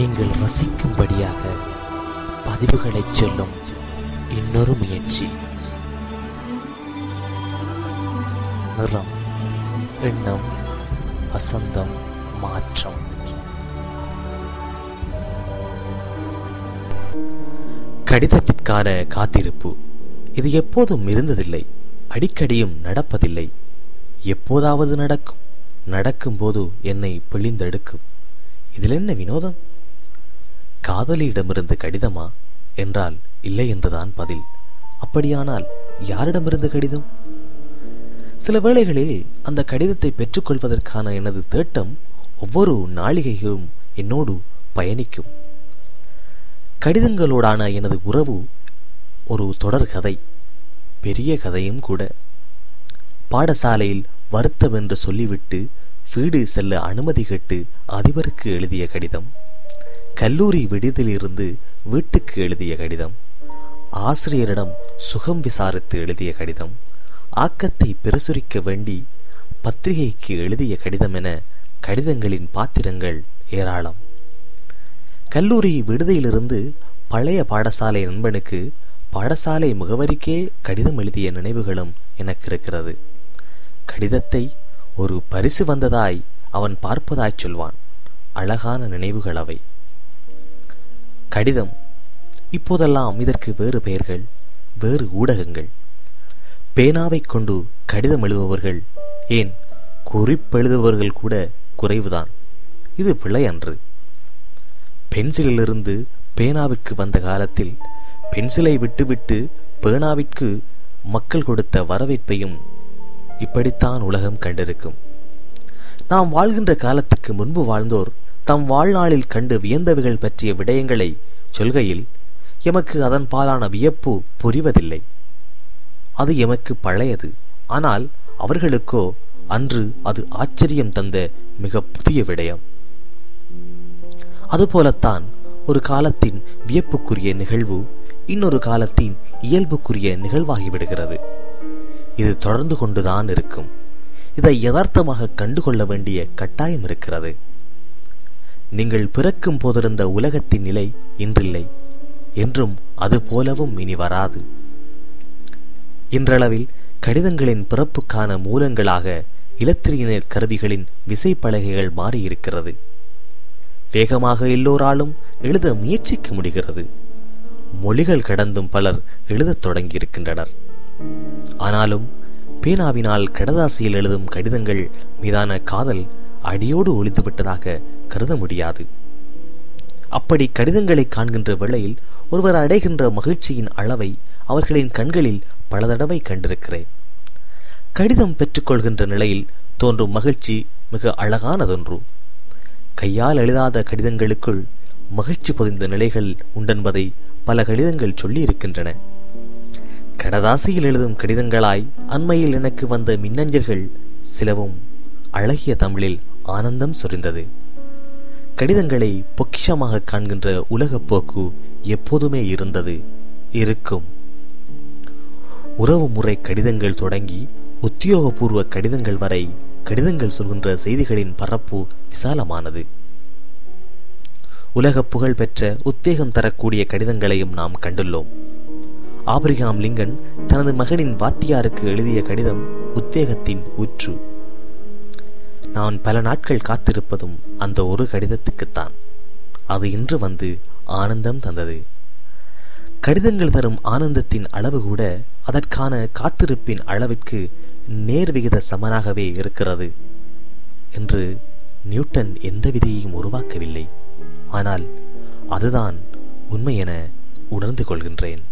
நீங்கள் ரசிக்கும்படியாக பதிவுகளை சொல்லும் இன்னொரு முயற்சி. நிறம் எண்ணம் வசந்தம் மாற்றம். கடிதத்திற்கான காத்திருப்பு. இது எப்போதும் இருந்ததில்லை அடிக்கடியும் நடப்பதில்லை. எப்போதாவது நடக்கும். நடக்கும்போது என்னை பிழிந்தெடுக்கும். இதில் என்ன வினோதம்? காதலியிடமிருந்து கடிதமா? என்றால் இல்லை என்றுதான் பதில். அப்படியானால் யாரிடமிருந்து கடிதம்? சில வேளைகளில் அந்த கடிதத்தை பெற்றுக்கொள்வதற்கான எனது தேட்டம் ஒவ்வொரு நாளிகையும் என்னோடு பயணிக்கும். கடிதங்களோடான எனது உறவு ஒரு தொடர் கதை பெரிய கதையும் கூட. பாடசாலையில் வருத்தம் என்று சொல்லிவிட்டு வீடு செல்ல அனுமதி கேட்டு அதிபருக்கு எழுதிய கடிதம். கல்லூரி விடுதியிலிருந்து வீட்டுக்கு எழுதிய கடிதம். ஆசிரியரிடம் சுகம் விசாரித்து எழுதிய கடிதம். ஆக்கத்தை பிரசுரிக்க வேண்டி பத்திரிகைக்கு எழுதிய கடிதம் என கடிதங்களின் பாத்திரங்கள் ஏராளம். கல்லூரி விடுதியிலிருந்து பழைய பாடசாலை நண்பனுக்கு பாடசாலை முகவரிக்கே கடிதம் எழுதிய நினைவுகளும் எனக்கு இருக்கிறது கடிதத்தை ஒரு பரிசு வந்ததாய் அவன் பார்ப்பதாய் சொல்வான். அழகான நினைவுகள் அவை. கடிதம். இப்போதெல்லாம் இதற்கு வேறு பெயர்கள் வேறு ஊடகங்கள். பேனாவைக் கொண்டு கடிதம் எழுதுபவர்கள் ஏன் குறிப்பெழுதுபவர்கள் கூட குறைவுதான். இது பிழை அன்று பென்சிலிலிருந்து பேனாவிற்கு வந்த காலத்தில் பென்சிலை விட்டுவிட்டு பேனாவிற்கு மக்கள் கொடுத்த வரவேற்பையும் இப்படித்தான் உலகம் கண்டிருக்கும். நாம் வாழ்கின்ற காலத்துக்கு முன்பு வாழ்ந்தோர் தம் வாழ்நாளில் கண்டு வியந்தவைகள் பற்றிய விடயங்களை சொல்கையில் எமக்கு அதன் பாலான வியப்பு புரிவதில்லை. அது எமக்கு பழையது. ஆனால் அவர்களுக்கோ அன்று அது ஆச்சரியம் தந்த மிக புதிய விடயம். அதுபோலத்தான் ஒரு காலத்தின் வியப்புக்குரிய நிகழ்வு இன்னொரு காலத்தின் இயல்புக்குரிய நிகழ்வாகிவிடுகிறது. இது தொடர்ந்து கொண்டுதான் இருக்கும். இதை யதார்த்தமாக கண்டுகொள்ள வேண்டிய கட்டாயம் இருக்கிறது. நீங்கள் பிறக்கும் போதிருந்த உலகத்தின் நிலை இன்றில்லை என்றும் அது போலவும் இனி வராது. இன்றளவில் கடிதங்களின் பிறப்புக்கான மூலங்களாக இலத்திரியினர் கருவிகளின் விசைப்பலகைகள் மாறியிருக்கிறது. வேகமாக எல்லோராலும் எழுத முயற்சிக்க முடிகிறது. மொழிகள் கடந்தும் பலர் எழுதத் தொடங்கியிருக்கின்றனர். ஆனாலும் பேனாவினால் கடதாசியில் எழுதும் கடிதங்கள் மீதான காதல் அடியோடு ஒளிந்துவிட்டதாக கருத முடியாது. அப்படி கடிதங்களை காண்கின்ற வேளையில் ஒருவர் அடைகின்ற மகிழ்ச்சியின் அளவை அவர்களின் கண்களில் பல தடவை கண்டிருக்கிறேன். கடிதம் பெற்றுக்கொள்கின்ற நிலையில் தோன்றும் மகிழ்ச்சி மிக அழகானதொன்று. கையால் எழுதாத கடிதங்களுக்குள் மகிழ்ச்சி பொதிந்த நிலைகள் உண்டென்பதை பல கடிதங்கள் சொல்லியிருக்கின்றன. கடதாசியில் எழுதும் கடிதங்களாய் அண்மையில் எனக்கு வந்த மின்னஞ்சல்கள் சிலவும் அழகிய தமிழில் ஆனந்தம் சொரிந்தது. கடிதங்களை பொக்கிஷமாக காண்கின்ற உலகப் போக்கு எப்போதுமே இருந்தது இருக்கும். உறவு முறை கடிதங்கள் தொடங்கி உத்தியோகபூர்வ கடிதங்கள் வரை கடிதங்கள் சொல்கின்ற செய்திகளின் பரப்பு விசாலமானது. உலக புகழ் பெற்ற உத்வேகம் தரக்கூடிய கடிதங்களையும் நாம் கண்டுள்ளோம். ஆபிரிகாம் லிங்கன் தனது மகனின் வாத்தியாருக்கு எழுதிய கடிதம் உத்வேகத்தின் ஊற்று நான் பல நாட்கள் காத்திருப்பதும் அந்த ஒரு கடிதத்துக்குத்தான். அது இன்று வந்து ஆனந்தம் தந்தது. கடிதங்கள் தரும் ஆனந்தத்தின் அளவு கூட அதற்கான காத்திருப்பின் அளவிற்கு நேர்விகித சமனாகவே இருக்கிறது என்று நியூட்டன் எந்த விதியையும் உருவாக்கவில்லை. ஆனால் அதுதான் உண்மை என உணர்ந்து கொள்கின்றேன்.